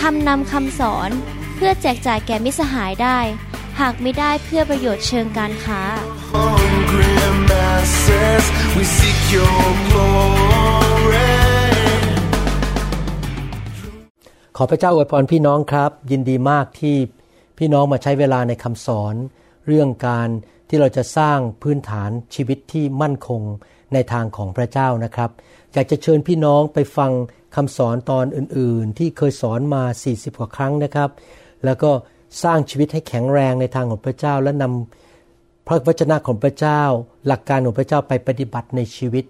ทำนำคำสอนเพื่อแจกจ่ายแก่มิสหายได้ หากไม่ได้เพื่อประโยชน์เชิงการค้า hungry masses, we seek your glory. ขอพระเจ้าอวยพรพี่น้องครับ ยินดีมากที่พี่น้องมาใช้เวลาในคำสอน เรื่องการที่เราจะสร้างพื้นฐานชีวิตที่มั่นคงในทางของพระเจ้านะครับอยากจะเชิญพี่น้องไปฟัง คำสอนตอนอื่นๆ ที่เคยสอนมา 40 กว่าครั้งนะครับ แล้วก็สร้างชีวิตให้แข็งแรงในทางของพระเจ้า และนำพระวจนะของพระเจ้า หลักการของพระเจ้าไปปฏิบัติในชีวิต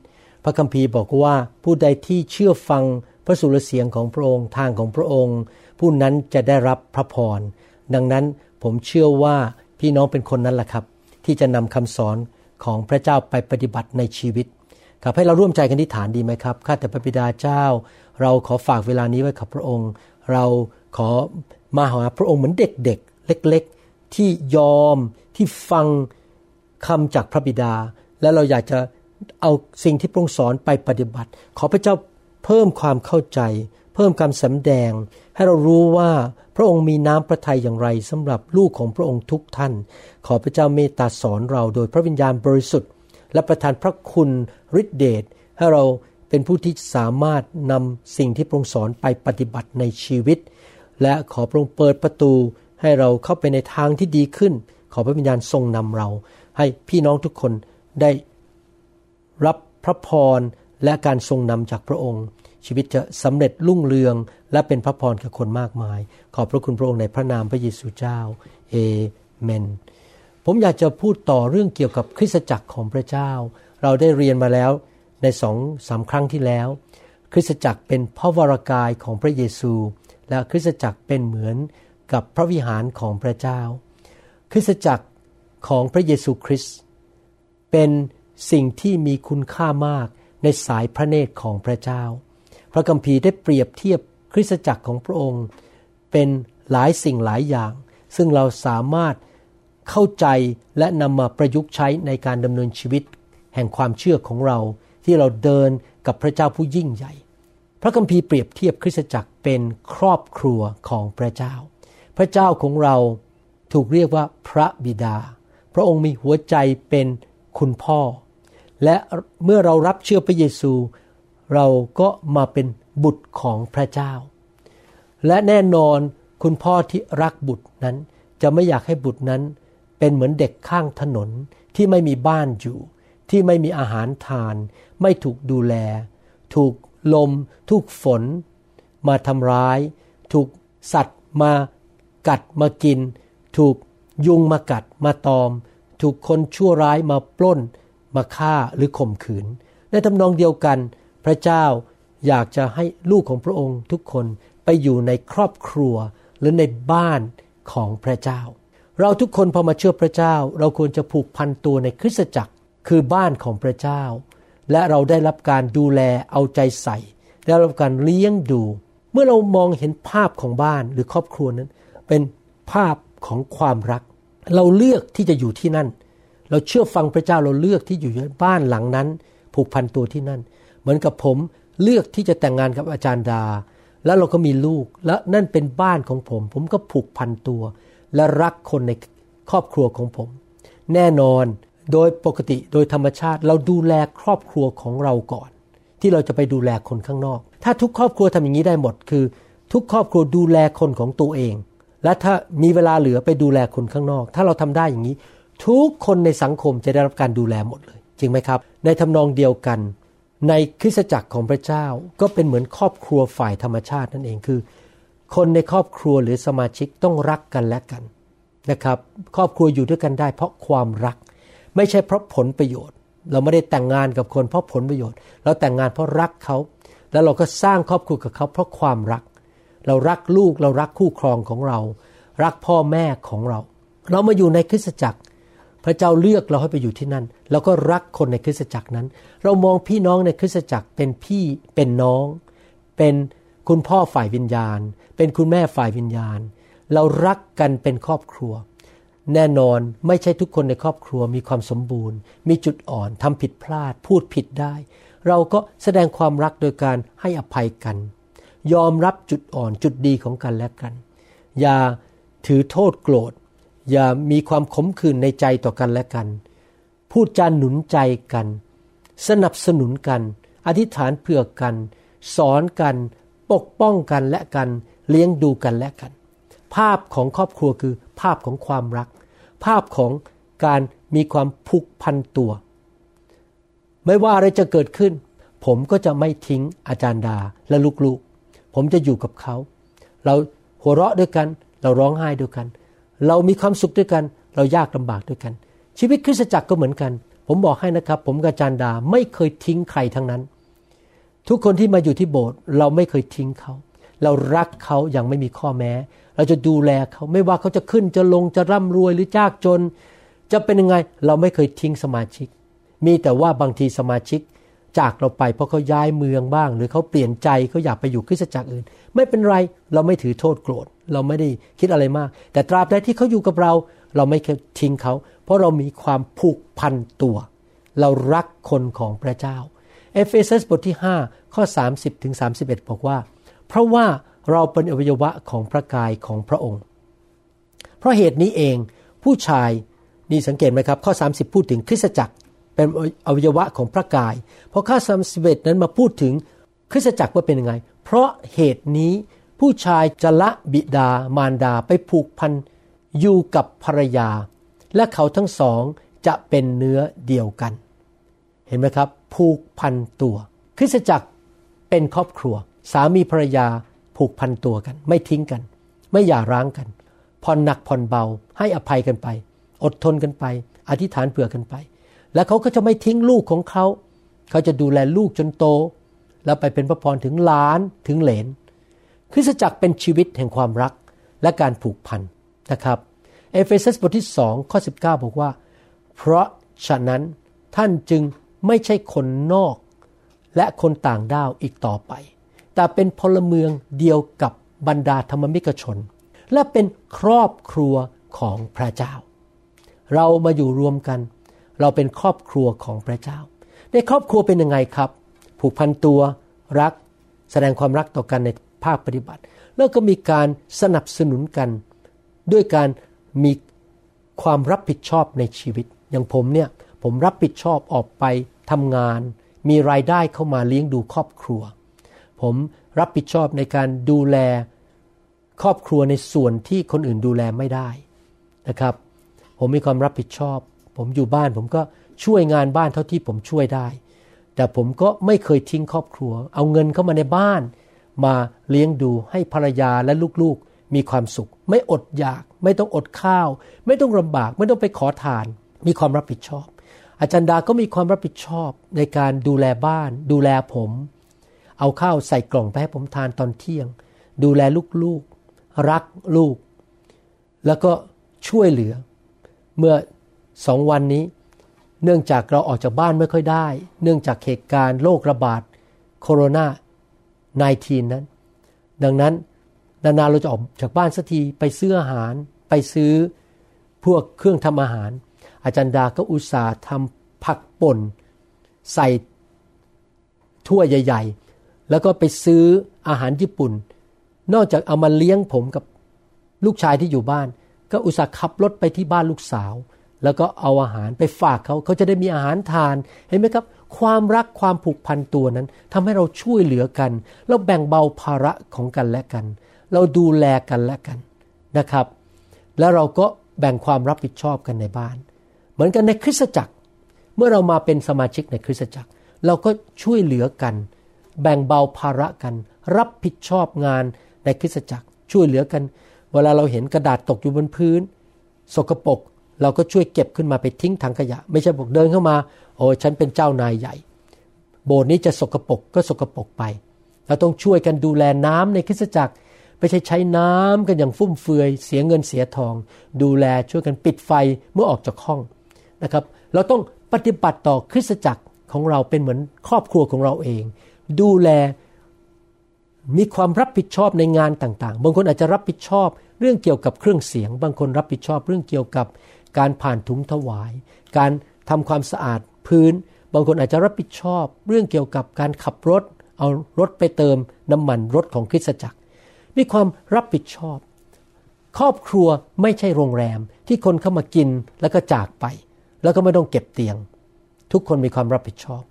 พระคัมภีร์บอกว่าผู้ใดที่เชื่อฟังพระสุรเสียงของพระองค์ทางของพระองค์ ผู้นั้นจะได้รับพระพรดังนั้นผมเชื่อว่าพี่น้องเป็นคนนั้นแหละครับ ที่จะนำคำสอนของพระเจ้าไปปฏิบัติในชีวิต ครับให้เราร่วมใจกันที่ฐานดีไหมครับข้าแต่พระบิดาเจ้า เราขอฝากเวลานี้ไว้กับพระองค์ เราขอมาหาพระองค์เหมือนเด็กๆ เล็กๆ ที่ยอมที่ฟังคำจากพระบิดา และเราอยากจะเอาสิ่งที่พระองค์สอนไปปฏิบัติ ขอพระเจ้าเพิ่มความเข้าใจ เพิ่มการสำแดง ให้เรารู้ว่าพระองค์มีน้ำพระทัยอย่างไรสำหรับลูกของพระองค์ทุกท่าน ขอพระเจ้าเมตตาสอนเราโดยพระวิญญาณบริสุทธิ์ และประทานพระคุณฤทธิเดชให้เราเป็นผู้ที่สามารถนำสิ่งที่พระองค์สอนไปปฏิบัติในชีวิต และขอพระองค์เปิดประตูให้เราเข้าไปในทางที่ดีขึ้น ขอพระวิญญาณทรงนำเรา ให้พี่น้องทุกคนได้รับพระพรและการทรงนำจากพระองค์ ชีวิตจะสำเร็จรุ่งเรือง และเป็นพระพรกับคนมากมาย ขอบพระคุณพระองค์ในพระนามพระเยซูเจ้าเอเมน ผมอยากจะพูดต่อเรื่องเกี่ยวกับคริสตจักรของพระเจ้า เราได้เรียนมาแล้วในสองสามครั้งที่แล้ว คริสตจักรเป็นพระวรากายของพระเยซู และคริสตจักรเป็นเหมือนกับพระวิหารของพระเจ้า คริสตจักรของพระเยซูคริสต์เป็นสิ่งที่มีคุณค่ามากในสายพระเนตรของพระเจ้า พระคัมภีร์ได้เปรียบเทียบคริสตจักรของพระองค์ เป็นหลายสิ่งหลายอย่าง ซึ่งเราสามารถ เข้าใจและนำมาประยุกต์ใช้ในการดำเนินชีวิต แห่งความเชื่อของเราที่เราเดินกับพระเจ้าผู้ยิ่งใหญ่ พระคัมภีร์เปรียบเทียบคริสตจักรเป็นครอบครัวของพระเจ้า พระเจ้าของเราถูกเรียกว่าพระบิดา พระองค์มีหัวใจเป็นคุณพ่อ และเมื่อเรารับเชื่อพระเยซู เราก็มาเป็นบุตรของพระเจ้า และแน่นอนคุณพ่อที่รักบุตรนั้นจะไม่อยากให้บุตรนั้น เป็นเหมือนเด็กข้างถนนที่ไม่มีบ้านอยู่ ที่ไม่มีอาหารทาน ไม่ถูกดูแล ถูกลม ถูกฝน มาทำร้าย ถูกสัตว์มากัดมากิน ถูกยุงมากัดมาตอม ถูกคนชั่วร้ายมาปล้น มาฆ่าหรือข่มขืน ในทำนองเดียวกัน พระเจ้าอยากจะให้ลูกของพระองค์ทุกคนไปอยู่ในครอบครัวหรือในบ้านของพระเจ้า เราทุกคนพอมาเชื่อพระเจ้า เราควรจะผูกพันตัวในคริสตจักรคือบ้านของพระเจ้า และเราได้รับการดูแลเอาใจใส่ ได้รับการเลี้ยงดู เมื่อเรามองเห็นภาพของบ้านหรือครอบครัวนั้น เป็นภาพของความรัก เราเลือกที่จะอยู่ที่นั่น เราเชื่อฟังพระเจ้าเราเลือกที่อยู่ในบ้านหลังนั้น ผูกพันตัวที่นั่น เหมือนกับผมเลือกที่จะแต่งงานกับอาจารย์ดา แล้วเราก็มีลูก และนั่นเป็นบ้านของผม ผมก็ผูกพันตัว และรักคนในครอบครัวของผม แน่นอนโดยปกติโดยธรรมชาติเราดูแลครอบครัวของเราก่อน ที่เราจะไปดูแลคนข้างนอก ถ้าทุกครอบครัวทำอย่างนี้ได้หมดคือ ทุกครอบครัวดูแลคนของตัวเอง และถ้ามีเวลาเหลือไปดูแลคนข้างนอก ถ้าเราทำได้อย่างนี้ ทุกคนในสังคมจะได้รับการดูแลหมดเลย จริงไหมครับ ในทำนองเดียวกัน ในคริสตจักรของพระเจ้าก็เป็นเหมือนครอบครัวฝ่ายธรรมชาตินั่นเองคือ คนในครอบครัวหรือสมาชิกต้องรักกันและกันนะครับ ครอบครัวอยู่ด้วยกันได้ เพราะความรัก ไม่ใช่เพราะผลประโยชน์ เราไม่ได้แต่งงานกับคนเพราะผลประโยชน์ เราแต่งงานเพราะรักเขา แล้วเราก็สร้างครอบครัวกับเขาเพราะความรัก เรารักลูกเรารักคู่ครองของเรา รักพ่อแม่ของเรา เรามาอยู่ในคริสตจักร พระเจ้าเลือกเราให้ไปอยู่ที่นั่น แล้วก็รักคนในคริสตจักรนั้น เรามองพี่น้องในคริสตจักรเป็นพี่เป็นน้อง เป็น คุณพ่อฝ่ายวิญญาณ เป็นคุณแม่ฝ่ายวิญญาณ เรารักกันเป็นครอบครัว แน่นอนไม่ใช่ทุกคนในครอบครัวมีความสมบูรณ์ มีจุดอ่อนทำผิดพลาด พูดผิดได้ เราก็แสดงความรักโดยการให้อภัยกัน ยอมรับจุดอ่อนจุดดีของกันและกัน อย่าถือโทษโกรธ อย่ามีความขมขื่นในใจต่อกันและกัน พูดจาหนุนใจกัน สนับสนุนกัน อธิษฐานเผื่อกัน สอนกัน ปกป้องกันและกัน เลี้ยงดูกันและกัน ภาพของครอบครัวคือภาพของความรัก ภาพของการมีความผูกพันตัว ไม่ว่าอะไรจะเกิดขึ้น ผมก็จะไม่ทิ้งอาจารย์ดาและลูกๆ ผมจะอยู่กับเขา เราหัวเราะด้วยกัน เราร้องไห้ด้วยกัน เรามีความสุขด้วยกัน เรายากลำบากด้วยกัน ชีวิตคริสตจักรก็เหมือนกัน ผมบอกให้นะครับ ผมกับอาจารย์ดาไม่เคยทิ้งใครทั้งนั้น ทุกคนที่มาอยู่ที่โบสถ์เราไม่เคยทิ้งเขา เรารักเขาอย่างไม่มีข้อแม้ เราจะดูแลเขาไม่ว่าเขาจะขึ้นจะลงจะร่ำรวยหรือยากจน จะเป็นยังไงเราไม่เคยทิ้งสมาชิก มีแต่ว่าบางทีสมาชิก จากเราไปเพราะเขาย้ายเมืองบ้าง หรือเขาเปลี่ยนใจเขาอยากไปอยู่คริสตจักรอื่น ไม่เป็นไรเราไม่ถือโทษโกรธ เราไม่ได้คิดอะไรมาก แต่ตราบใดที่เขาอยู่กับเรา เราไม่เคยทิ้งเขา เพราะเรามีความผูกพันตัว เรารักคนของพระเจ้า เอเฟซัสบทที่ 5 ข้อ 30ถึง31 บอกว่า เพราะว่าเราเป็นอวัยวะของพระกายของพระองค์ เพราะเหตุนี้เองผู้ชายนี่สังเกตไหมครับ ข้อ 30 พูดถึงคริสตจักรเป็นอวัยวะของพระกายพอข้อ31 นั้นมาพูดถึงคริสตจักรว่าเป็นยังไง เพราะเหตุนี้ผู้ชายจะละบิดามารดาไปผูกพันอยู่กับภรรยา และเขาทั้งสองจะเป็นเนื้อเดียวกันเห็นไหมครับ ผูกพันตัว คริสตจักรเป็นครอบครัว สามีภรรยาผูกพันตัวกัน ไม่ทิ้งกัน ไม่หย่าร้างกันผ่อนหนักผ่อนเบา ให้อภัยกันไป อดทนกันไป อธิษฐานเผื่อกันไป แล้วเขาก็จะไม่ทิ้งลูกของเขา เขาจะดูแลลูกจนโต แล้วไปเป็นพระพรถึงหลานถึงเหลน คริสตจักรเป็นชีวิตแห่งความรักและการผูกพันนะครับ เอเฟซัสบทที่2ข้อ19 บอกว่า เพราะฉะนั้นท่านจึง ไม่ใช่คนนอก และคนต่างด้าวอีกต่อไป แต่เป็นพลเมืองเดียวกับบรรดาธรรมมิกชน และเป็นครอบครัวของพระเจ้า เรามาอยู่รวมกัน เราเป็นครอบครัวของพระเจ้า ในครอบครัวเป็นยังไงครับ ผูกพันตัวรัก แสดงความรักต่อกันในภาคปฏิบัติ แล้วก็มีการสนับสนุนกัน ด้วยการมีความรับผิดชอบในชีวิต อย่างผมเนี่ยผมรับผิดชอบออกไป ทำงาน มีรายได้เข้ามาเลี้ยงดูครอบครัว ผมรับผิดชอบในการดูแลครอบครัวในส่วนที่คนอื่นดูแลไม่ได้นะครับ ผมมีความรับผิดชอบ ผมอยู่บ้านผมก็ช่วยงานบ้านเท่าที่ผมช่วยได้ แต่ผมก็ไม่เคยทิ้งครอบครัว เอาเงินเข้ามาในบ้าน มาเลี้ยงดูให้ภรรยาและลูกๆ มีความสุข ไม่อดอยาก ไม่ต้องอดข้าว ไม่ต้องลำบาก ไม่ต้องไปขอทาน มีความรับผิดชอบ อาจารย์ดาก็มีความรับผิดชอบในการดูแลบ้าน ดูแลผม เอาข้าวใส่กล่องไปให้ผมทานตอนเที่ยง ดูแลลูกๆ รักลูก แล้วก็ช่วยเหลือ เมื่อสองวันนี้ เนื่องจากเราออกจากบ้านไม่ค่อยได้ เนื่องจากเหตุการณ์โรคระบาดโคโรนา19 นั้น ดังนั้นนานๆเราจะออกจากบ้านสักทีไปซื้ออาหาร ไปซื้อพวกเครื่องทำอาหาร อาจารย์ดาก็อุตส่าห์ทำผักป่นใส่ถ้วยใหญ่ ๆ แล้วก็ไปซื้ออาหารญี่ปุ่น นอกจากเอามาเลี้ยงผมกับลูกชายที่อยู่บ้าน ก็อุตส่าห์ขับรถไปที่บ้านลูกสาว แล้วก็เอาอาหารไปฝากเขาเขาจะได้มีอาหารทานเห็นไหมครับ ความรักความผูกพันตัวนั้นทำให้เราช่วยเหลือกันแล้วแบ่งเบาภาระของกันและกัน เราดูแลกันและกันนะครับ แล้วเราก็แบ่งความรับผิดชอบกันในบ้าน เหมือนกันในคริสตจักร เมื่อเรามาเป็นสมาชิกในคริสตจักร เราก็ช่วยเหลือกัน แบ่งเบาภาระกัน รับผิดชอบงานในคริสตจักร ช่วยเหลือกัน เวลาเราเห็นกระดาษตกอยู่บนพื้น สกปรกเราก็ช่วยเก็บขึ้นมาไปทิ้งถังขยะ ไม่ใช่บอกเดินเข้ามา โอ้ฉันเป็นเจ้านายใหญ่ โบสถ์นี้จะสกปรกก็สกปรกไป เราต้องช่วยกันดูแลน้ำในคริสตจักรไม่ใช่ใช้น้ำกันอย่างฟุ่มเฟือย เสียเงินเสียทอง ดูแลช่วยกันปิดไฟเมื่อออกจากห้อง นะครับ เราต้องปฏิบัติต่อคริสตจักรของเราเป็นเหมือนครอบครัวของเราเอง ดูแลมีความรับผิดชอบในงานต่างๆ บางคนอาจจะรับผิดชอบเรื่องเกี่ยวกับเครื่องเสียง บางคนรับผิดชอบเรื่องเกี่ยวกับการผ่านถุงถวาย การทำความสะอาดพื้น บางคนอาจจะรับผิดชอบเรื่องเกี่ยวกับการขับรถ เอารถไปเติมน้ำมันรถของคริสตจักร มีความรับผิดชอบ ครอบครัวไม่ใช่โรงแรมที่คนเข้ามากินแล้วก็จากไป แล้วก็ไม่ต้องเก็บเตียง ทุกคนมีความรับผิดชอบ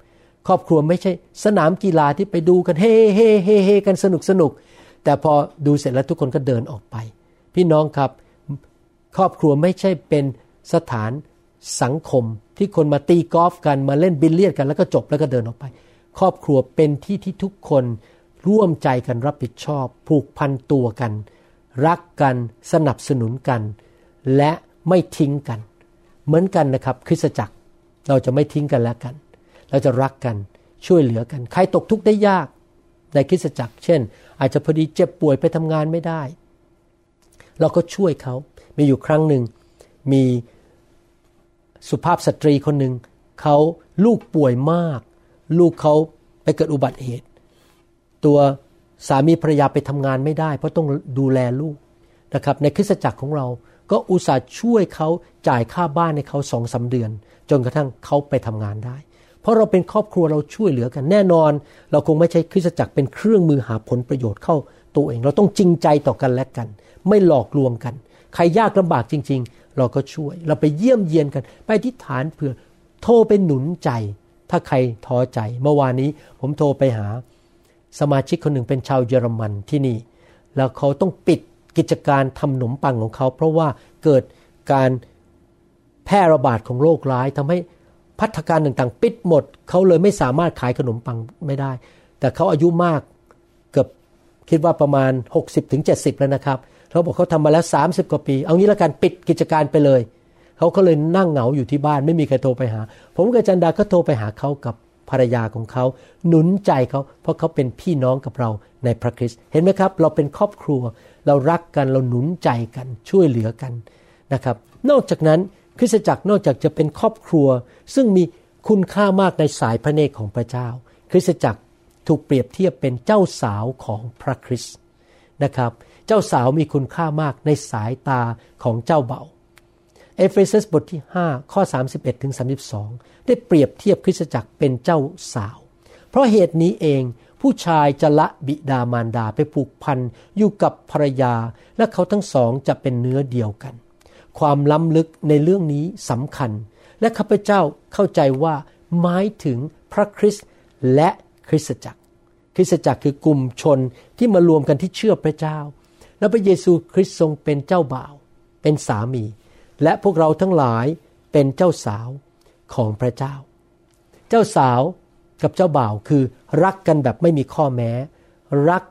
ครอบครัวไม่ใช่สนามกีฬาที่ไปดูกันเฮ่เฮ่เฮ่เฮ่กันสนุกสนุก แต่พอดูเสร็จแล้วทุกคนก็เดินออกไป พี่น้องครับครอบครัวไม่ใช่เป็นสถานสังคมที่คนมาตีกอล์ฟกันมาเล่นบิลเลียดกันแล้วก็จบแล้วก็เดินออกไป ครอบครัวเป็นที่ที่ทุกคนร่วมใจกันรับผิดชอบ ผูกพันตัวกัน รักกันสนับสนุนกัน และไม่ทิ้งกัน เหมือนกันนะครับ คริสตจักรเราจะไม่ทิ้งกันแล้วกัน เราจะรักกันช่วยเหลือกัน ใครตกทุกข์ได้ยากในคริสตจักร เช่น อาจจะพอดีเจ็บป่วยไปทำงานไม่ได้ เราก็ช่วยเขามีอยู่ครั้งหนึ่งมีสุภาพสตรีคนหนึ่งเขาลูกป่วยมาก ลูกเขาไปเกิดอุบัติเหตุ ตัวสามีภรรยาไปทำงานไม่ได้ เพราะต้องดูแลลูกนะครับ ในคริสตจักรของเรา ก็อุตส่าห์ช่วยเขาจ่ายค่าบ้านให้เขาสองสาเดือน จนกระทั่งเขาไปทำงานได้ เพราะเราเป็นครอบครัวเราช่วยเหลือกันแน่นอน เราคงไม่ใช่คริสตจักรเป็นเครื่องมือหาผลประโยชน์เข้าตัวเอง เราต้องจริงใจต่อกันและกัน ไม่หลอกลวงกัน ใครยากลำบากจริง ๆ เราก็ช่วย เราไปเยี่ยมเยียนกัน ไปอธิษฐานเผื่อโทรไปหนุนใจ ถ้าใครท้อใจ เมื่อวานนี้ผมโทรไปหา สมาชิกคนหนึ่งเป็นชาวเยอรมันที่นี่ แล้วเขาต้องปิด กิจการทำขนมปังของเขา เพราะว่าเกิดการแพร่ระบาดของโรคร้ายทำให้พัฒการต่างๆ ปิดหมด เขาเลยไม่สามารถขายขนมปังไม่ได้ แต่เขาอายุมากเกือบคิดว่าประมาณ 60-70แล้วนะครับเขาบอกเขาทำมาแล้ว 30 กว่าปี เอางี้ละกันปิดกิจการไปเลย เขาก็เลยนั่งเหงาอยู่ที่บ้านไม่มีใครโทรไปหา ผมกับจันดาก็โทรไปหาเขากับ ภรรยาของเขาหนุนใจเขาเพราะเขาเป็นพี่น้องกับเราในพระคริสต์เห็นไหมครับ เราเป็นครอบครัว เรารักกันเราหนุนใจกันช่วยเหลือกันนะครับ นอกจากนั้นคริสตจักรนอกจากจะเป็นครอบครัว ซึ่งมีคุณค่ามากในสายพระเนตรของพระเจ้า คริสตจักรถูกเปรียบเทียบเป็นเจ้าสาวของพระคริสต์นะครับเจ้าสาวมีคุณค่ามากในสายตาของเจ้าเบ่าเอเฟซัสบทที่ 5 ข้อ 31ถึง32 ได้เปรียบเทียบคริสตจักรเป็นเจ้าสาว เพราะเหตุนี้เองผู้ชายจะละบิดามารดาไปผูกพันอยู่กับภรรยา และเขาทั้งสองจะเป็นเนื้อเดียวกัน ความล้ำลึกในเรื่องนี้สำคัญ และข้าพเจ้าเข้าใจว่าหมายถึงพระคริสต์และคริสตจักร คริสตจักรคือกลุ่มชนที่มารวมกันที่เชื่อพระเจ้า และพระเยซูคริสต์ทรงเป็นเจ้าบ่าว เป็นสามี และพวกเราทั้งหลายเป็นเจ้าสาว ของพระเจ้า เจ้าสาวกับเจ้าบ่าวคือรักกันแบบไม่มีข้อแม้ รัก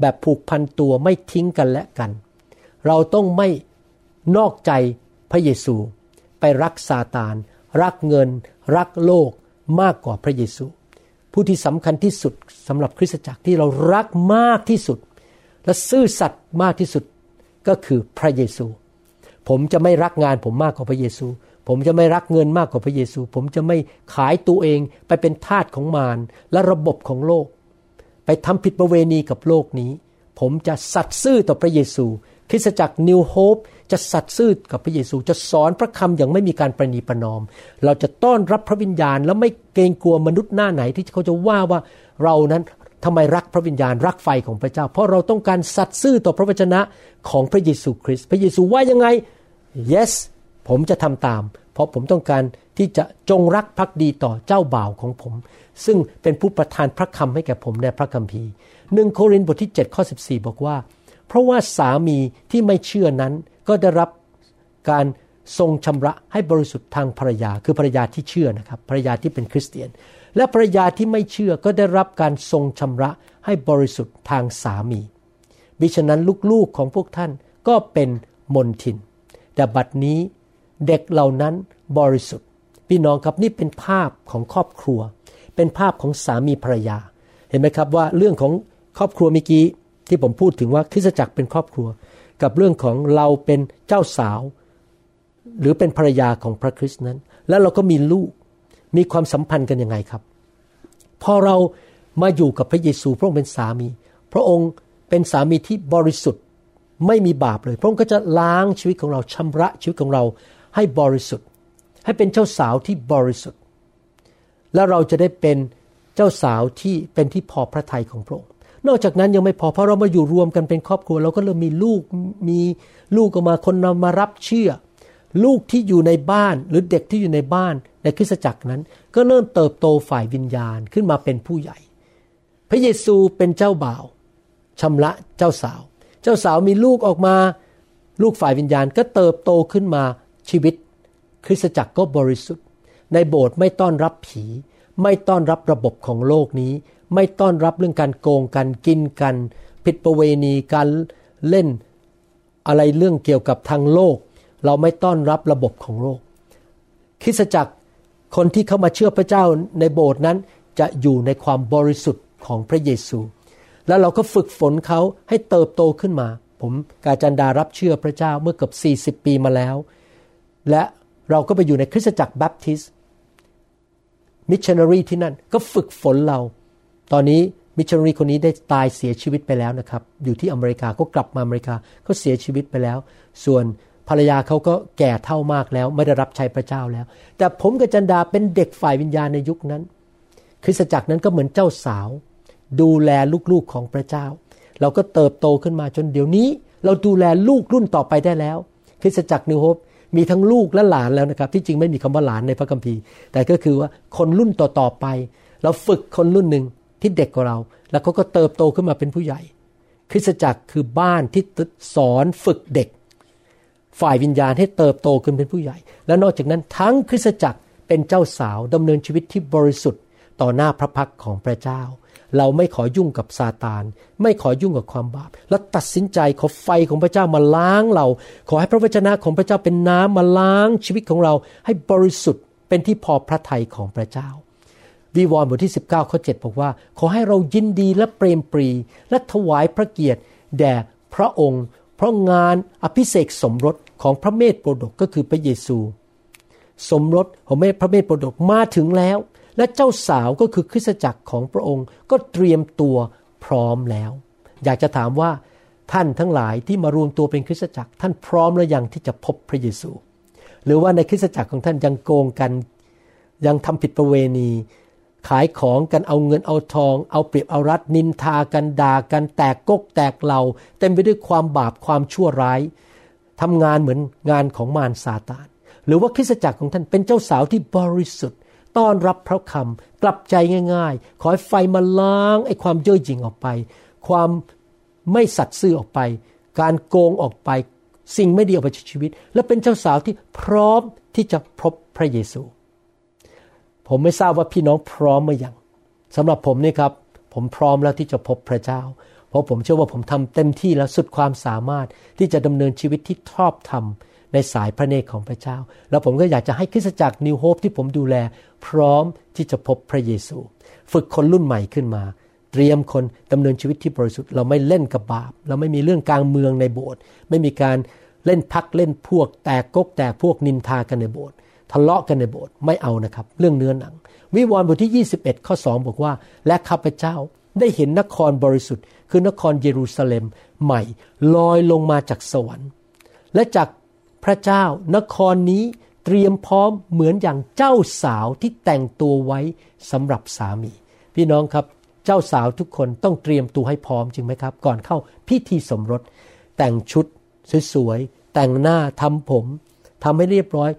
แบบผูกพันตัวไม่ทิ้งกันและกัน เราต้องไม่นอกใจพระเยซู ไปรักซาตาน รักเงิน รักโลกมากกว่าพระเยซู ผู้ที่สำคัญที่สุดสำหรับคริสตจักรที่เรารักมากที่สุด และซื่อสัตย์มากที่สุดก็คือพระเยซู ผมจะไม่รักงานผมมากกว่าพระเยซู ผมจะไม่รักเงินมากกว่าพระเยซู ผมจะไม่ขายตัวเองไปเป็นทาสของมารและระบบของโลก ไปทำผิดประเวณีกับโลกนี้ ผมจะสัตย์ซื่อต่อพระเยซู คริสตจักรนิวโฮปจะสัตย์ซื่อกับพระเยซู จะสอนพระคำอย่างไม่มีการประนีประนอม เราจะต้อนรับพระวิญญาณ และไม่เกรงกลัวมนุษย์หน้าไหนที่เขาจะว่าว่าเรานั้นทำไมรักพระวิญญาณรักไฟของพระเจ้า เพราะเราต้องการสัตย์ซื่อต่อพระวจนะของพระเยซูคริสต์พระเยซูว่ายังไง yes ผมจะทำตาม เพราะผมต้องการที่จะจงรักภักดีต่อเจ้าบ่าวของผม ซึ่งเป็นผู้ประทานพระคำให้แก่ผมในพระคัมภีร์หนึ่งโครินธ์บทที่7ข้อ14 บอกว่า เพราะว่าสามีที่ไม่เชื่อนั้นก็ได้รับการทรงชำระให้บริสุทธิ์ทางภรรยา คือภรรยาที่เชื่อนะครับภรรยาที่เป็นคริสเตียน และภรรยาที่ไม่เชื่อก็ได้รับการทรงชำระให้บริสุทธิ์ทางสามีบิฉะนั้นลูกๆของพวกท่านก็เป็นมนทิน แต่บัดนี้ เด็กเหล่านั้นบริสุทธิ์ พี่น้องครับนี่เป็นภาพของครอบครัว เป็นภาพของสามีภรรยา เห็นไหมครับว่าเรื่องของครอบครัวเมื่อกี้ที่ผมพูดถึงว่าคริสตจักรเป็นครอบครัว กับเรื่องของเราเป็นเจ้าสาว หรือเป็นภรรยาของพระคริสต์นั้น แล้วเราก็มีลูกมีความสัมพันธ์กันยังไงครับ พอเรามาอยู่กับพระเยซูพระองค์เป็นสามี พระองค์เป็นสามีที่บริสุทธิ์ไม่มีบาปเลย พระองค์ก็จะล้างชีวิตของเราชำระชีวิตของเรา ให้บริสุทธิ์ ให้เป็นเจ้าสาวที่บริสุทธิ์ แล้วเราจะได้เป็นเจ้าสาวที่เป็นที่พอพระทัยของพระองค์นอกจากนั้นยังไม่พอเพราะเรามาอยู่รวมกันเป็นครอบครัว เราก็เริ่มมีลูกมีลูกออกมาคนนำมารับเชื่อ ลูกที่อยู่ในบ้านหรือเด็กที่อยู่ในบ้านในคริสตจักรนั้น ก็เริ่มเติบโตฝ่ายวิญญาณขึ้นมาเป็นผู้ใหญ่ พระเยซูเป็นเจ้าบ่าวชำระเจ้าสาว เจ้าสาวมีลูกออกมา ลูกฝ่ายวิญญาณก็เติบโตขึ้นมา ชีวิต คริสตจักรก็บริสุทธิ์ ในโบสถ์ไม่ต้อนรับผี ไม่ต้อนรับระบบของโลกนี้ ไม่ต้อนรับเรื่องการโกงกันกินกัน ผิดประเวณีการเล่นอะไรเรื่องเกี่ยวกับทางโลก เราไม่ต้อนรับระบบของโลก คริสตจักรคนที่เข้ามาเชื่อพระเจ้าในโบสถ์นั้นจะอยู่ในความบริสุทธิ์ของพระเยซู แล้วเราก็ฝึกฝนเขาให้เติบโตขึ้นมา ผมกาจันดารับเชื่อพระเจ้าเมื่อเกือบ40 ปีมาแล้ว และเราก็ไปอยู่ในคริสตจักรแบปทิสมิชชันนารีที่นั่นก็ฝึกฝนเรา ตอนนี้มิชชันนารีคนนี้ได้ตายเสียชีวิตไปแล้วนะครับ อยู่ที่อเมริกาก็กลับมาอเมริกาก็เสียชีวิตไปแล้ว ส่วนภรรยาเขาก็แก่เท่ามากแล้ว ไม่ได้รับใช้พระเจ้าแล้ว แต่ผมกับจันดาเป็นเด็กฝ่ายวิญญาณในยุคนั้น คริสตจักรนั้นก็เหมือนเจ้าสาว ดูแลลูกๆของพระเจ้า เราก็เติบโตขึ้นมาจนเดี๋ยวนี้ เราดูแลลูกรุ่นต่อไปได้แล้ว คริสตจักรนิวโฮป มีทั้งลูกและหลานแล้วนะครับ ที่จริงไม่มีคำว่าหลานในพระคัมภีร์ แต่ก็คือว่าคนรุ่นต่อๆไป เราฝึกคนรุ่นหนึ่งที่เด็กกว่าเรา แล้วเขาก็เติบโตขึ้นมาเป็นผู้ใหญ่ คริสตจักรคือบ้านที่สอนฝึกเด็ก ฝ่ายวิญญาณให้เติบโตขึ้นเป็นผู้ใหญ่ และนอกจากนั้นทั้งคริสตจักรเป็นเจ้าสาวดำเนินชีวิตที่บริสุทธิ์ต่อหน้าพระพักของพระเจ้า เราไม่ขอยุ่งกับซาตาน ไม่ขอยุ่งกับความบาป และตัดสินใจขอไฟของพระเจ้ามาล้างเรา ขอให้พระวจนะของพระเจ้าเป็นน้ำมาล้างชีวิตของเรา ให้บริสุทธิ์เป็นที่พอพระทัยของพระเจ้าวีวรณ์บทที่ 19ข้อ7บอกว่า ขอให้เรายินดีและเปรมปรี และถวายพระเกียรติแด่พระองค์ เพราะงานอภิเษกสมรสของพระเมธโปรดกก็คือพระเยซู สมรสของพระเมธโปรดกมาถึงแล้ว และเจ้าสาวก็คือคริสตจักรของพระองค์ก็เตรียมตัวพร้อมแล้ว อยากจะถามว่าท่านทั้งหลายที่มารวมตัวเป็นคริสตจักร ท่านพร้อมหรือยังที่จะพบพระเยซู หรือว่าในคริสตจักรของท่านยังโกงกัน ยังทำผิดประเวณี ขายของกันเอาเงินเอาทอง เอาเปรียบเอารัดนินทากันด่ากันแตกกกแตกเหล่าเต็มไปด้วยความบาปความชั่วร้ายทำงานเหมือนงานของมารซาตาน หรือว่าคริสตจักรของท่านเป็นเจ้าสาวที่บริสุทธิ์ ต้อนรับพระคำกลับใจง่ายๆ ขอให้ไฟมาล้างไอ้ความเย่อหยิ่งออกไป ความไม่สัตย์ซื่อออกไป การโกงออกไป สิ่งไม่ดีออกไปจากชีวิต และเป็นเจ้าสาวที่พร้อมที่จะพบพระเยซู ผมไม่ทราบว่าพี่น้องพร้อมหรือยังสำหรับผมนี่ครับ ผมพร้อมแล้วที่จะพบพระเจ้า เพราะผมเชื่อว่าผมทำเต็มที่แล้วสุดความสามารถที่จะดำเนินชีวิตที่ชอบธรรม ในสายพระเนตรของพระเจ้า แล้วผมก็อยากจะให้คริสตจักรนิวโฮปที่ผมดูแล พร้อมที่จะพบพระเยซู ฝึกคนรุ่นใหม่ขึ้นมา เตรียมคนดำเนินชีวิตที่บริสุทธิ์เราไม่เล่นกับบาป เราไม่มีเรื่องกลางเมืองในโบสถ์ไม่มีการเล่นพักเล่นพวก แตกกกแตกพวกนินทากันในโบสถ์ทะเลาะกันในโบสถ์ไม่เอานะครับ เรื่องเนื้อหนัง วิวรณ์บทที่ 21 ข้อ 2 บอกว่า และข้าพเจ้าได้เห็นนครบริสุทธิ์ คือนครเยรูซาเล็มใหม่ ลอยลงมาจากสวรรค์ และจาก พระเจ้านครนี้เตรียมพร้อมเหมือนอย่างเจ้าสาวที่แต่งตัวไว้สำหรับสามี พี่น้องครับเจ้าสาวทุกคนต้องเตรียมตัวให้พร้อมจริงไหมครับ ก่อนเข้าพิธีสมรส แต่งชุดสวยๆแต่งหน้าทำผมทำให้เรียบร้อย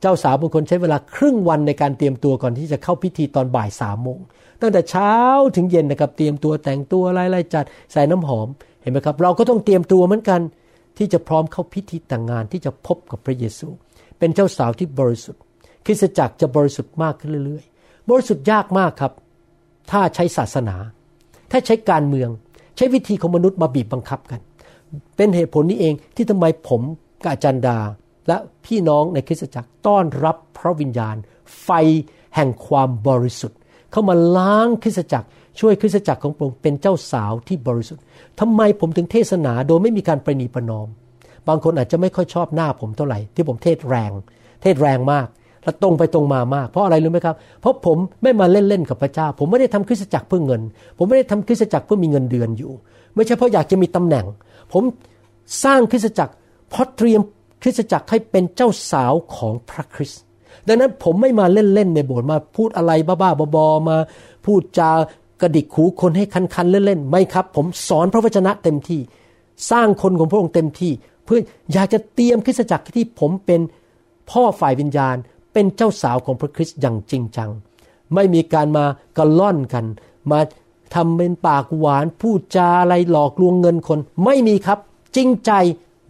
เจ้าสาวบางคนใช้เวลาครึ่งวันในการเตรียมตัวก่อนที่จะเข้าพิธีตอนบ่ายสามโมงตั้งแต่เช้าถึงเย็นนะครับเตรียมตัวแต่งตัวอะไรๆจัดใส่น้ำหอมเห็นไหมครับ เราก็ต้องเตรียมตัวเหมือนกัน ที่จะพร้อมเข้าพิธีแต่งงานที่จะพบกับพระเยซู เป็นเจ้าสาวที่บริสุทธิ์คริสตจักรจะบริสุทธิ์มากขึ้นเรื่อยๆ บริสุทธิ์ยากมากครับ ถ้าใช้ศาสนา ถ้าใช้การเมือง ใช้วิธีของมนุษย์มาบีบบังคับกัน เป็นเหตุผลนี้เองที่ทำไมผมกับอาจารย์ดา และพี่น้องในคริสตจักรต้อนรับพระวิญญาณ ไฟแห่งความบริสุทธิ์ เข้ามาล้างคริสตจักร ช่วยคริสตจักรของพระองค์เป็นเจ้าสาวที่บริสุทธิ์ทำไมผมถึงเทศนาโดยไม่มีการประนีประนอม บางคนอาจจะไม่ค่อยชอบหน้าผมเท่าไหร่ ที่ผมเทศแรง เทศแรงมาก และตรงไปตรงมามาก เพราะอะไรรู้ไหมครับ เพราะผมไม่มาเล่นๆกับพระเจ้า ผมไม่ได้ทำคริสตจักรเพื่อเงิน ผมไม่ได้ทำคริสตจักรเพื่อมีเงินเดือนอยู่ ไม่ใช่เพราะอยากจะมีตำแหน่ง ผมสร้างคริสตจักรเพราะเตรียมคริสตจักรให้เป็นเจ้าสาวของพระคริสต์ดังนั้นผมไม่มาเล่นๆในโบสถ์มาพูดอะไรบ้าๆบอๆมาพูดจา กระดิกหูคนให้คันๆเล่นๆไม่ครับ ผมสอนพระวจนะเต็มที่ สร้างคนของพระองค์เต็มที่ เพื่ออยากจะเตรียมคริสตจักรที่ผมเป็นพ่อฝ่ายวิญญาณ เป็นเจ้าสาวของพระคริสต์อย่างจริงจัง ไม่มีการมากระล่อนกัน มาทำเป็นปากหวานพูดจาอะไรหลอกลวงเงินคน ไม่มีครับ จริงใจ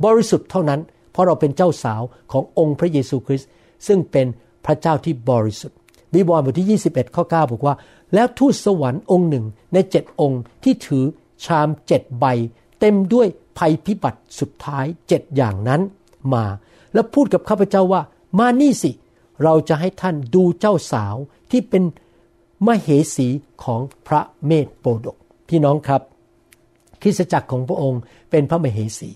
บริสุทธิ์เท่านั้น เพราะเราเป็นเจ้าสาวขององค์พระเยซูคริสต์ซึ่งเป็นพระเจ้าที่บริสุทธิ์วิวรณ์บทที่ 21 ข้อ 9 บอกว่า แล้วทูตสวรรค์องค์หนึ่งในเจ็ดองค์ที่ถือชามเจ็ดใบ เต็มด้วยภัยพิบัติสุดท้ายเจ็ดอย่างนั้นมา แล้วพูดกับข้าพเจ้าว่า มานี่สิ เราจะให้ท่านดูเจ้าสาวที่เป็นมเหสีของพระเมธโปดก พี่น้องครับคริสตจักรของพระองค์เป็นพระมเหสี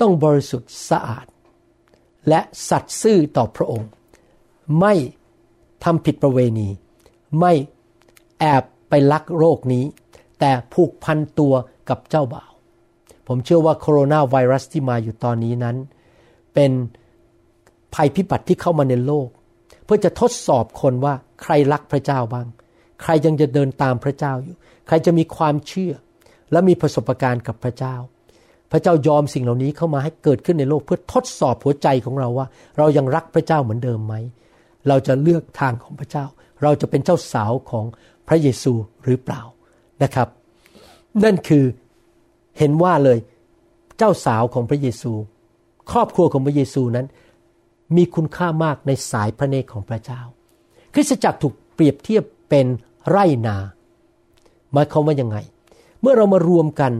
ต้องบริสุทธิ์สะอาด และสัตย์ซื่อต่อพระองค์ ไม่ทำผิดประเวณี ไม่ แอบไปลักโรคนี้ แต่ผูกพันตัวกับเจ้าบ่าว ผมเชื่อว่าโคโรนาไวรัสที่มาอยู่ตอนนี้นั้น เป็นภัยพิบัติที่เข้ามาในโลก เพื่อจะทดสอบคนว่าใครรักพระเจ้าบ้าง ใครยังจะเดินตามพระเจ้าอยู่ ใครจะมีความเชื่อ และมีประสบการณ์กับพระเจ้า พระเจ้ายอมสิ่งเหล่านี้เข้ามาให้เกิดขึ้นในโลก เพื่อทดสอบหัวใจของเราว่า เรายังรักพระเจ้าเหมือนเดิมไหม เราจะเลือกทางของพระเจ้า เราจะเป็นเจ้าสาวของ พระเยซูหรือเปล่านะครับ นั่นคือเห็นว่าเลยเจ้าสาวของพระเยซู ครอบครัวของพระเยซูนั้น มีคุณค่ามากในสายพระเนตรของพระเจ้า คริสตจักรถูกเปรียบเทียบเป็นไร่นาหมายความว่ายังไง เมื่อเรามารวมกัน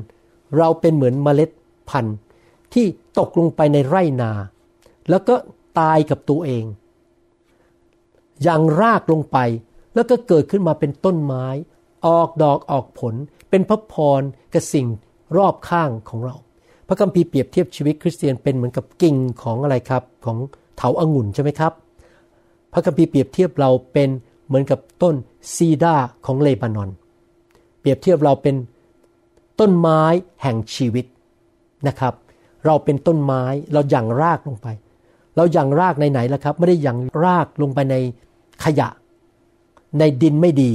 เราเป็นเหมือนเมล็ดพันธุ์ที่ตกลงไปในไร่นา แล้วก็ตายกับตัวเอง อย่างรากลงไป แล้วก็เกิดขึ้นมาเป็นต้นไม้ ออกดอกออกผล เป็นพระพรกับสิ่งรอบข้างของเรา พระคัมภีร์เปรียบเทียบชีวิตคริสเตียนเป็นเหมือนกับกิ่งของอะไรครับของเถาอางุ่นใช่ไหมครับ พระคัมภีร์เปรียบเทียบเราเป็นเหมือนกับต้นซีดาของเลบานอน เปรียบเทียบเราเป็นต้นไม้แห่งชีวิตนะครับ เราเป็นต้นไม้เราหยั่งรากลงไป เราหยั่งรากในไหนล่ะครับ ไม่ได้หยั่งรากลงไปในขยะ ในดินไม่ดี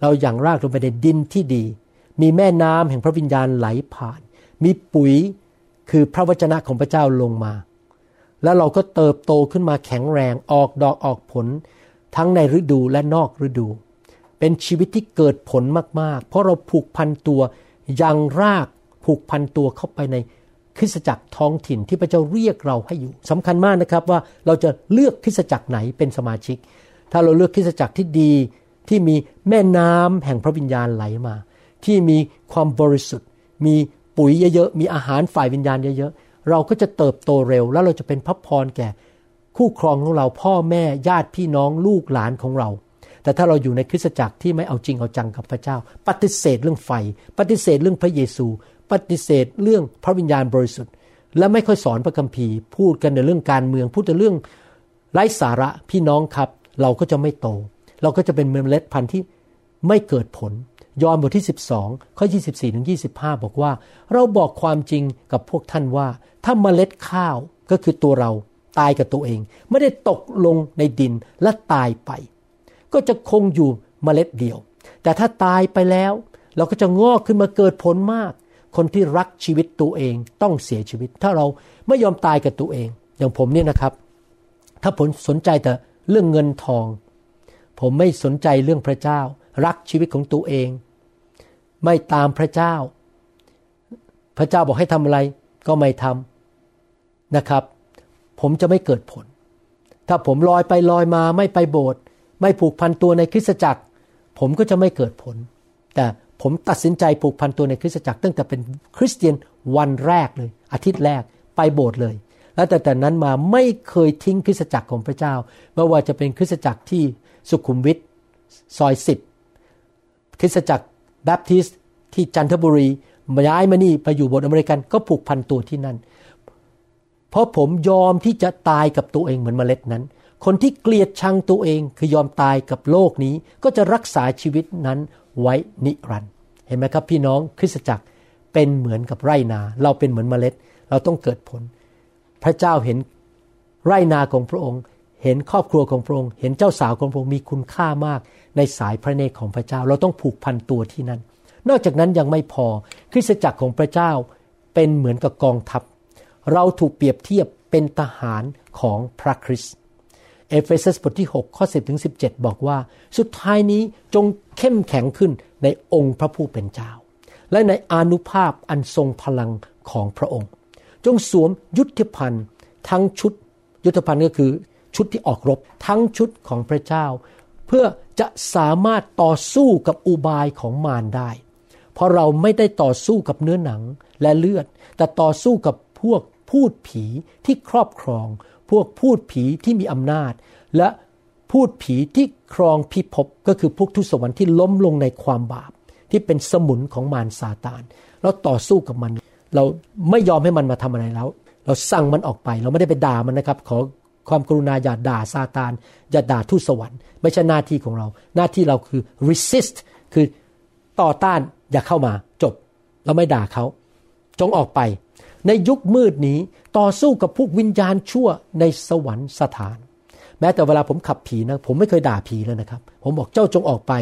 เราหยั่งรากลงไปในดินที่ดี มีแม่น้ำแห่งพระวิญญาณไหลผ่าน มีปุ๋ยคือพระวจนะของพระเจ้าลงมา แล้วเราก็เติบโตขึ้นมาแข็งแรงออกดอกออกผล ทั้งในฤดูและนอกฤดู เป็นชีวิตที่เกิดผลมาก ๆ เพราะเราผูกพันตัวยังรากผูกพันตัวเข้าไปในคริสตจักรท้องถิ่นที่พระเจ้าเรียกเราให้อยู่สำคัญมากนะครับว่าเราจะเลือกคริสตจักรไหนเป็นสมาชิก ถ้าเราเลือกคริสตจักรที่ดีที่มีแม่น้ำแห่งพระวิญญาณไหลมา ที่มีความบริสุทธิ์ มีปุ๋ยเยอะๆมีอาหารฝ่ายวิญญาณเยอะๆเราก็จะเติบโตเร็ว แล้วเราจะเป็นพระพรแก่ คู่ครองของเราพ่อแม่ญาติพี่น้องลูกหลานของเรา แต่ถ้าเราอยู่ในคริสตจักรที่ไม่เอาจริงเอาจังกับพระเจ้า ปฏิเสธเรื่องไฟ ปฏิเสธเรื่องพระเยซู ปฏิเสธเรื่องพระวิญญาณบริสุทธิ์ และไม่ค่อยสอนพระคัมภีร์ พูดกันในเรื่องการเมืองพูดแต่เรื่องไร้สาระพี่น้องครับ เราก็จะไม่โต เราก็จะเป็นเมล็ดพันธุ์ที่ไม่เกิดผล ยอห์นบทที่ 12 ข้อ 24 ถึง 25 บอกว่า เราบอกความจริงกับพวกท่านว่า ถ้าเมล็ดข้าวก็คือตัวเราตายกับตัวเอง ไม่ได้ตกลงในดินและตายไป ก็จะคงอยู่เมล็ดเดียว แต่ถ้าตายไปแล้ว เราก็จะงอกขึ้นมาเกิดผลมาก คนที่รักชีวิตตัวเองต้องเสียชีวิต ถ้าเราไม่ยอมตายกับตัวเอง อย่างผมเนี่ยนะครับ ถ้าผมสนใจแต่ เรื่องเงินทอง ผมไม่สนใจเรื่องพระเจ้า รักชีวิตของตัวเอง ไม่ตามพระเจ้า พระเจ้าบอกให้ทำอะไรก็ไม่ทำนะครับ ผมจะไม่เกิดผล ถ้าผมลอยไปลอยมาไม่ไปโบสถ์ไม่ผูกพันตัวในคริสตจักร ผมก็จะไม่เกิดผล แต่ผมตัดสินใจผูกพันตัวในคริสตจักรตั้งแต่เป็นคริสเตียนวันแรกเลย อาทิตย์แรกไปโบสถ์เลย แล้วแต่แต่นั้นมาไม่เคยทิ้งคริสตจักรของพระเจ้าไม่ว่าจะเป็นคริสตจักรที่สุขุมวิทซอยสิบคริสตจักรแบปทิสต์ที่จันทบุรีย้ายมานี่ไปอยู่โบสถ์อเมริกันก็ผูกพันตัวที่นั่น เพราะผมยอมที่จะตายกับตัวเองเหมือนเมล็ดนั้น คนที่เกลียดชังตัวเองคือยอมตายกับโลกนี้ก็จะรักษาชีวิตนั้นไว้นิรันดร์เห็นไหมครับพี่น้องคริสตจักรเป็นเหมือนกับไรนา เราเป็นเหมือนเมล็ด เราต้องเกิดผล พระเจ้าเห็นไรนาของพระองค์ เห็นครอบครัวของพระองค์ เห็นเจ้าสาวของพระองค์มีคุณค่ามาก ในสายพระเนตรของพระเจ้า เราต้องผูกพันตัวที่นั่นนอกจากนั้นยังไม่พอคริสตจักรของพระเจ้าเป็นเหมือนกับกองทัพ เราถูกเปรียบเทียบเป็นทหารของพระคริสต์เอเฟซัสบทที่ 6 ข้อ 10ถึง17 บอกว่า สุดท้ายนี้จงเข้มแข็งขึ้นในองค์พระผู้เป็นเจ้า และในอานุภาพอันทรงพลังของพระองค์ จงสวมยุทธภัณฑ์ ทั้งชุดยุทธภัณฑ์ก็คือชุดที่ออกรบ ทั้งชุดของพระเจ้า เพื่อจะสามารถต่อสู้กับอุบายของมารได้ เพราะเราไม่ได้ต่อสู้กับเนื้อหนังและเลือด แต่ต่อสู้กับพวกพูดผีที่ครอบครอง พวกพูดผีที่มีอำนาจ และพูดผีที่ครองพิภพก็คือพวกทุสวรรค์ที่ล้มลงในความบาป ที่เป็นสมุนของมารซาตานเราต่อสู้กับมัน เราไม่ยอมให้มันมาทำอะไรแล้ว เราสั่งมันออกไป เราไม่ได้ไปด่ามันนะครับ ขอความกรุณาอย่าด่าซาตาน อย่าด่าทูตสวรรค์ ไม่ใช่หน้าที่ของเรา หน้าที่เราคือ resist คือต่อต้านอย่าเข้ามาจบ เราไม่ด่าเขาจงออกไป ในยุคมืดนี้ต่อสู้กับพวกวิญญาณชั่วในสวรรค์สถาน แม้แต่เวลาผมขับผีนะ ผมไม่เคยด่าผีเลยนะครับ ผมบอกเจ้าจงออกไป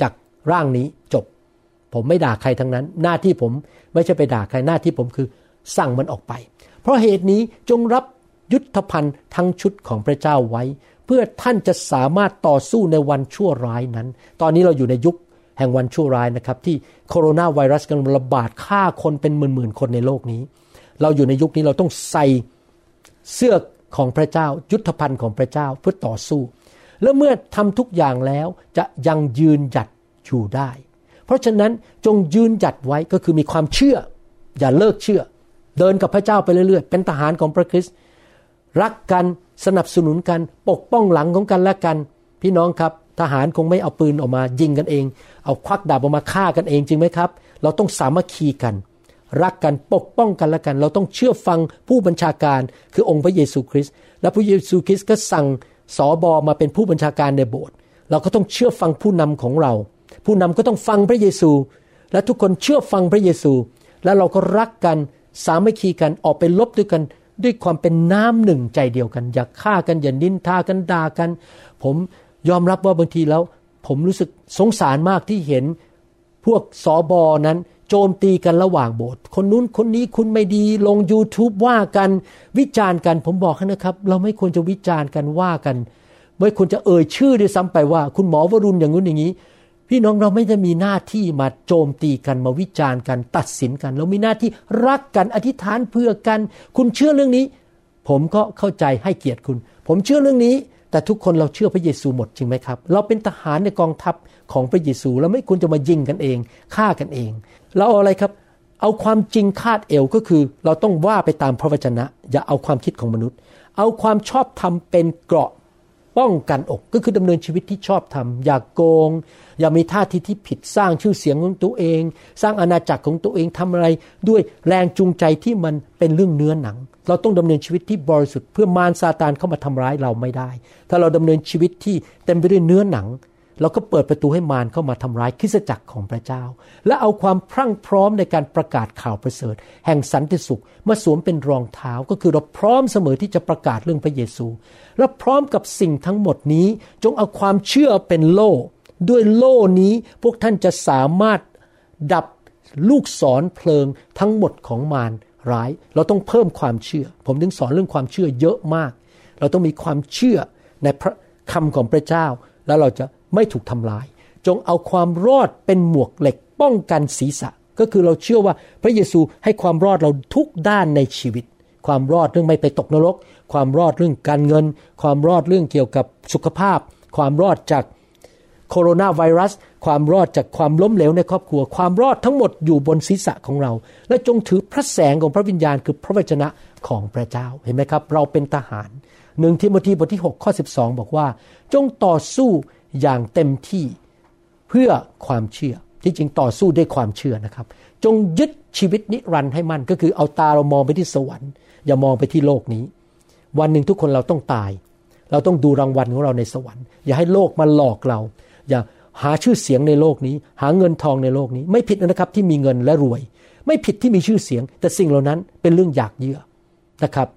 จากร่างนี้จบ ผมไม่ด่าใครทั้งนั้น หน้าที่ผมไม่ใช่ไปด่าใครหน้าที่ผมคือสั่งมันออกไป เพราะเหตุนี้จงรับยุทธภัณฑ์ทั้งชุดของพระเจ้าไว้ เพื่อท่านจะสามารถต่อสู้ในวันชั่วร้ายนั้น ตอนนี้เราอยู่ในยุคแห่งวันชั่วร้ายนะครับ ที่โคโรนาไวรัสกำลังระบาดฆ่าคนเป็นหมื่นๆคนในโลกนี้ เราอยู่ในยุคนี้เราต้องใส่เสื้อของพระเจ้า ยุทธภัณฑ์ของพระเจ้าเพื่อต่อสู้ แล้วเมื่อทำทุกอย่างแล้วจะยังยืนหยัดอยู่ได้ ราะฉะนั้นจงยืนหยัดไว้ก็คือมีความเชื่อ อย่าเลิกเชื่อ เดินกับพระเจ้าไปเรื่อยๆ เป็นทหารของพระคริสต์รักกันสนับสนุนกันปกป้องหลังของกันและกัน พี่น้องครับทหารคงไม่เอาปืนออกมายิงกันเอง เอาควักดาบออกมาฆ่ากันเองจริงไหมครับ เราต้องสามัคคีกัน รักกันปกป้องกันและกัน เราต้องเชื่อฟังผู้บัญชาการคือองค์พระเยซูคริสต์และพระเยซูคริสต์ก็สั่งสอบอมาเป็นผู้บัญชาการในโบสถ์เราก็ต้องเชื่อฟังผู้นำของเรา ผู้นำก็ต้องฟังพระเยซู และทุกคนเชื่อฟังพระเยซู แล้วเราก็รักกันสามัคคีกันออกไปลบด้วยกันด้วยความเป็นน้ำหนึ่งใจเดียวกัน อย่าฆ่ากันอย่านินทากันด่ากัน ผมยอมรับว่าบางทีแล้ว ผมรู้สึกสงสารมากที่เห็น พวกสอบอนั้นโจมตีกันระหว่างโบสถ์คนนู้นคนนี้คุณไม่ดีลง YouTube ว่ากันวิจารณ์กัน ผมบอกนะครับ เราไม่ควรจะวิจารณ์กันว่ากัน ไม่ควรจะเอ่ยชื่อด้วยซ้ำไปว่า คุณหมอวรุณอย่างนู้นอย่างนี้ พี่น้องเราไม่ได้มีหน้าที่มาโจมตีกันมาวิจารณ์กันตัดสินกัน เรามีหน้าที่รักกันอธิษฐานเพื่อกัน คุณเชื่อเรื่องนี้ ผมก็เข้าใจให้เกียรติคุณ ผมเชื่อเรื่องนี้ แต่ทุกคนเราเชื่อพระเยซูหมดจริงไหมครับ เราเป็นทหารในกองทัพของพระเยซูเราไม่ควรจะมายิงกันเองฆ่ากันเอง เราเอาอะไรครับ เอาความจริงคาดเอวก็คือ เราต้องว่าไปตามพระวจนะ อย่าเอาความคิดของมนุษย์ เอาความชอบธรรมเป็นเกราะ ป้องกันอกก็คือดำเนินชีวิตที่ชอบทำอย่ากโกง อย่ามีท่าทีที่ผิดสร้างชื่อเสียงของตัวเอง สร้างอาณาจักรของตัวเองทำอะไร ด้วยแรงจูงใจที่มันเป็นเรื่องเนื้อหนัง เราต้องดำเนินชีวิตที่บริสุทธิ์เพื่อมารซาตานเข้ามาทำร้ายเราไม่ได้ ถ้าเราดำเนินชีวิตที่เต็มไปด้วยเนื้อหนัง เราก็เปิดประตูให้มารเข้ามาทำร้ายคริสตจักรของพระเจ้า และเอาความพรั่งพร้อมในการประกาศข่าวประเสริฐ แห่งสันติสุขมาสวมเป็นรองเท้าก็คือเราพร้อมเสมอที่จะประกาศเรื่องพระเยซู และพร้อมกับสิ่งทั้งหมดนี้ จงเอาความเชื่อเป็นโล่ ด้วยโล่นี้พวกท่านจะสามารถดับลูกศรเพลิงทั้งหมดของมารร้าย เราต้องเพิ่มความเชื่อ ผมถึงสอนเรื่องความเชื่อเยอะมาก เราต้องมีความเชื่อในพระคำของพระเจ้า แล้วเราจะ ไม่ถูกทำลาย จงเอาความรอดเป็นหมวกเหล็กป้องกันศีรษะ ก็คือเราเชื่อว่าพระเยซูให้ความรอดเราทุกด้านในชีวิต ความรอดเรื่องไม่ไปตกนรก ความรอดเรื่องการเงิน ความรอดเรื่องเกี่ยวกับสุขภาพ ความรอดจากโคโรนาไวรัส ความรอดจากความล้มเหลวในครอบครัว ความรอดทั้งหมดอยู่บนศีรษะของเรา และจงถือพระแสงของพระวิญญาณคือพระวจนะของพระเจ้าเห็นไหมครับ เราเป็นทหารหนึ่งทิโมธีบทที่ 6 ข้อ 12 บอกว่า จงต่อสู้ อย่างเต็มที่เพื่อความเชื่อ ที่จริงต่อสู้ด้วยความเชื่อนะครับ จงยึดชีวิตนิรันดร์ให้มั่นก็คือเอาตาเรามองไปที่สวรรค์ อย่ามองไปที่โลกนี้ วันหนึ่งทุกคนเราต้องตาย เราต้องดูรางวัลของเราในสวรรค์ อย่าให้โลกมาหลอกเรา อย่าหาชื่อเสียงในโลกนี้ หาเงินทองในโลกนี้ ไม่ผิดนะครับที่มีเงินและรวย ไม่ผิดที่มีชื่อเสียง แต่สิ่งเหล่านั้นเป็นเรื่องอยากเยื่อนะครับ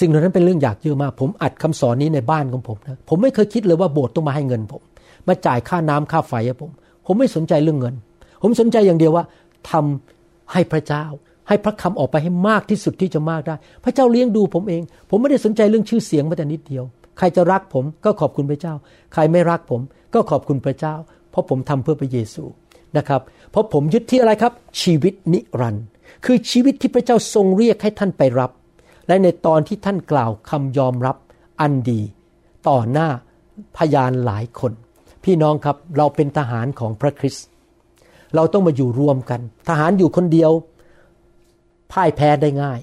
สิ่งเหล่านั้นเป็นเรื่องอยากเยอะมาก ผมอัดคำสอนนี้ในบ้านของผมนะผมไม่เคยคิดเลยว่าโบสถ์ต้องมาให้เงินผม มาจ่ายค่าน้ำค่าไฟให้ผม ผมไม่สนใจเรื่องเงิน ผมสนใจอย่างเดียวว่าทำให้พระเจ้า ให้พระคำออกไปให้มากที่สุดที่จะมากได้ พระเจ้าเลี้ยงดูผมเอง ผมไม่ได้สนใจเรื่องชื่อเสียงแม้แต่นิดเดียว ใครจะรักผมก็ขอบคุณพระเจ้า ใครไม่รักผมก็ขอบคุณพระเจ้า เพราะผมทำเพื่อพระเยซูนะครับ เพราะผมยึดที่อะไรครับ ชีวิตนิรันดร์คือชีวิตที่พระเจ้าทรงเรียกให้ท่านไปรับ และในตอนที่ท่านกล่าวคำยอมรับอันดี ต่อหน้าพยานหลายคน พี่น้องครับเราเป็นทหารของพระคริสต์เราต้องมาอยู่รวมกัน ทหารอยู่คนเดียวพ่ายแพ้ได้ง่าย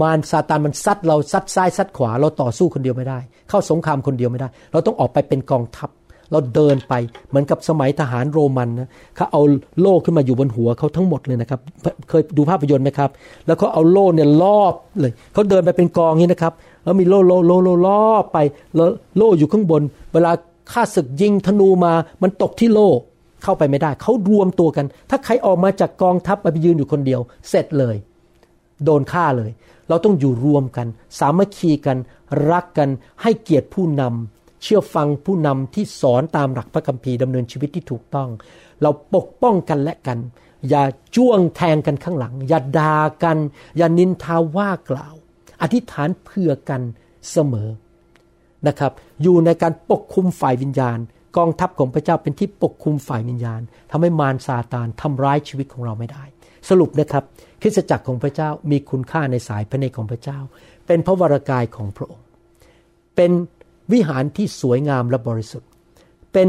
มารซาตานมันซัดเราซัดซ้ายซัดขวา เราต่อสู้คนเดียวไม่ได้ เข้าสงครามคนเดียวไม่ได้ เราต้องออกไปเป็นกองทัพ เราเดินไปเหมือนกับสมัยทหารโรมันนะเขาเอาโล่ขึ้นมาอยู่บนหัวเขาทั้งหมดเลยนะครับ เคยดูภาพยนตร์ไหมครับ แล้วเขาเอาโล่เนี่ยรอบเลยเขาเดินไปเป็นกองนี้นะครับแล้วมีโล่โล่โล่โล่รอบไปแล้วโล่อยู่ข้างบน เวลาข้าศึกยิงธนูมามันตกที่โล่เข้าไปไม่ได้ เขารวมตัวกัน ถ้าใครออกมาจากกองทัพไปยืนอยู่คนเดียว เสร็จเลย โดนฆ่าเลย เราต้องอยู่รวมกัน สามัคคีกัน รักกัน ให้เกียรติผู้นำ เชื่อฟังผู้นำที่สอนตามหลักพระคัมภีร์ดำเนินชีวิตที่ถูกต้อง เราปกป้องกันและกัน อย่าจ้วงแทงกันข้างหลัง อย่าด่ากัน อย่านินทาว่ากล่าว อธิษฐานเพื่อกันเสมอนะครับ อยู่ในการปกคุมฝ่ายวิญญาณ กองทัพของพระเจ้าเป็นที่ปกคุมฝ่ายวิญญาณทำให้มารซาตานทำร้ายชีวิตของเราไม่ได้ สรุปนะครับคริสตจักรของพระเจ้ามีคุณค่าในสายพระเนตรของพระเจ้า เป็นพระวรากายของพระองค์ เป็น วิหารที่สวยงามและบริสุทธิ์ เป็น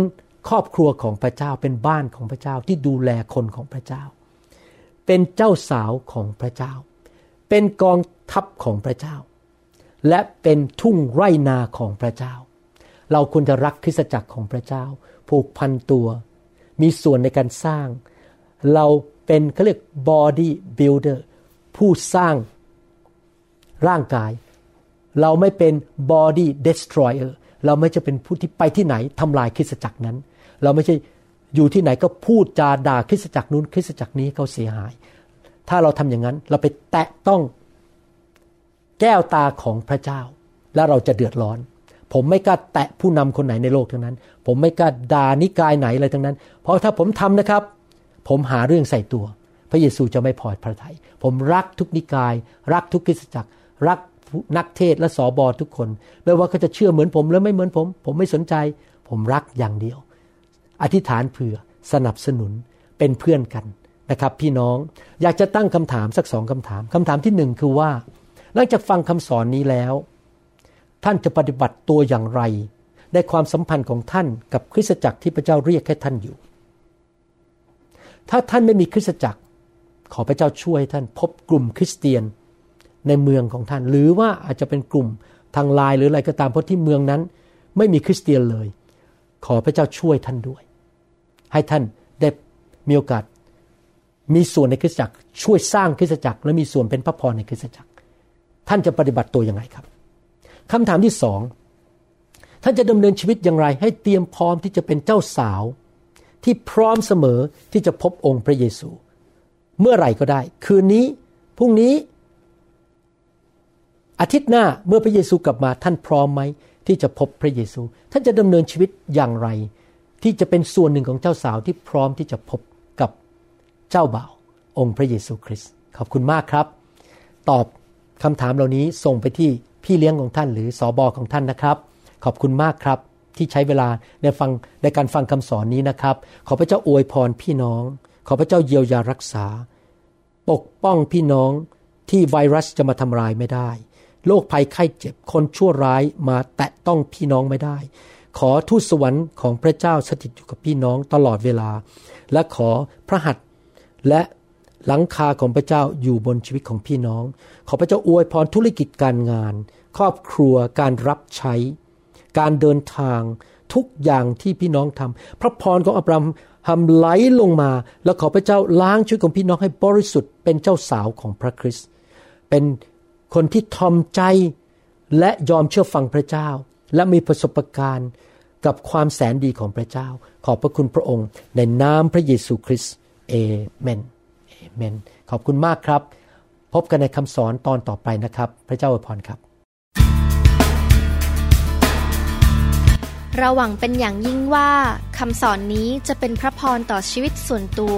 ครอบครัวของพระเจ้าเป็นบ้านของพระเจ้าที่ดูแลคนของพระเจ้า เป็นเจ้าสาวของพระเจ้า เป็นกองทัพของพระเจ้า และเป็นทุ่งไร่นาของพระเจ้า เราควรจะรักคริสตจักรของพระเจ้า ผูกพันตัว มีส่วนในการสร้าง เราเป็นเขาเรียก body builder ผู้สร้างร่างกาย เราไม่เป็น body destroyer เราไม่จะเป็นผู้ที่ไปที่ไหนทำลายคริสตจักรนั้น เราไม่ใช่อยู่ที่ไหนก็พูดจาด่าคริสตจักรนู้นคริสตจักรนี้เขาเสียหาย ถ้าเราทำอย่างนั้นเราไปแตะต้องแก้วตาของพระเจ้า แล้วเราจะเดือดร้อน ผมไม่กล้าแตะผู้นำคนไหนในโลกทั้งนั้น ผมไม่กล้าด่านิกายไหนอะไรทั้งนั้น เพราะถ้าผมทำนะครับ ผมหาเรื่องใส่ตัว พระเยซูจะไม่พอพระทยัยผมรักทุกนิกาย รักทุกคริสตจักร รัก นักเทศและสอบอทุกคน ไม่ว่าเขาจะเชื่อเหมือนผมหรือไม่เหมือนผม ผมไม่สนใจ ผมรักอย่างเดียว อธิษฐานเผื่อสนับสนุนเป็นเพื่อนกันนะครับพี่น้องอยากจะตั้งคำถามสักสองคำถามคำถามที่หนึ่งคือว่า หลังจากฟังคำสอนนี้แล้ว ท่านจะปฏิบัติตัวอย่างไรในความสัมพันธ์ของท่านกับคริสตจักรที่พระเจ้าเรียกให้ท่านอยู่ ถ้าท่านไม่มีคริสตจักร ขอพระเจ้าช่วยท่านพบกลุ่มคริสเตียน ในเมืองของท่าน หรือว่าอาจจะเป็นกลุ่มทางไลน์หรืออะไรก็ตามเพราะที่เมืองนั้น ไม่มีคริสเตียนเลย ขอพระเจ้าช่วยท่านด้วย ให้ท่านได้มีโอกาส มีส่วนในคริสตจักร ช่วยสร้างคริสตจักร และมีส่วนเป็นพระพรในคริสตจักร ท่านจะปฏิบัติตัวยังไงครับคำถามที่สองท่านจะดำเนินชีวิตอย่างไร ให้เตรียมพร้อมที่จะเป็นเจ้าสาว ที่พร้อมเสมอที่จะพบองค์พระเยซู เมื่อไหร่ก็ได้ คืนนี้พรุ่งนี้ อาทิตย์หน้าเมื่อพระเยซูกลับมาท่านพร้อมไหมที่จะพบพระเยซู ท่านจะดำเนินชีวิตอย่างไร ที่จะเป็นส่วนหนึ่งของเจ้าสาวที่พร้อมที่จะพบกับเจ้าบ่าวองค์พระเยซูคริสต์ขอบคุณมากครับ ตอบคำถามเหล่านี้ส่งไปที่พี่เลี้ยงของท่านหรือสอบอของท่านนะครับ ขอบคุณมากครับที่ใช้เวลาในฟังในการฟังคำสอนนี้นะครับ ขอพระเจ้าอวยพรพี่น้อง ขอพระเจ้าเยียวยารักษา ปกป้องพี่น้องที่ไวรัสจะมาทำลายไม่ได้ โรคภัยไข้เจ็บคนชั่วร้ายมาแตะต้องพี่น้องไม่ได้ ขอทูตสวรรค์ของพระเจ้าสถิตอยู่กับพี่น้องตลอดเวลา และขอพระหัตถ์และหลังคาของพระเจ้าอยู่บนชีวิตของพี่น้อง ขอพระเจ้าอวยพรธุรกิจการงาน ครอบครัวการรับใช้ การเดินทางทุกอย่างที่พี่น้องทำพระพรของอับราฮัมทำไหลลงมา แล้วขอพระเจ้าล้างชีวิตของพี่น้องให้บริสุทธิ์เป็นเจ้าสาวของพระคริสต์เป็น คนที่ทอมใจและยอมเชื่อฟังพระเจ้า และมีประสบการณ์กับความแสนดีของพระเจ้า ขอบพระคุณพระองค์ ในนามพระเยซูคริสต์เอเมนเอเมน ขอบคุณมากครับ พบกันในคำสอนตอนต่อไปนะครับ พระเจ้าอวยพรครับ เราหวังเป็นอย่างยิ่งว่าคำสอนนี้จะเป็นพระพรต่อชีวิตส่วนตัว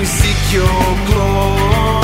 We seek your glory.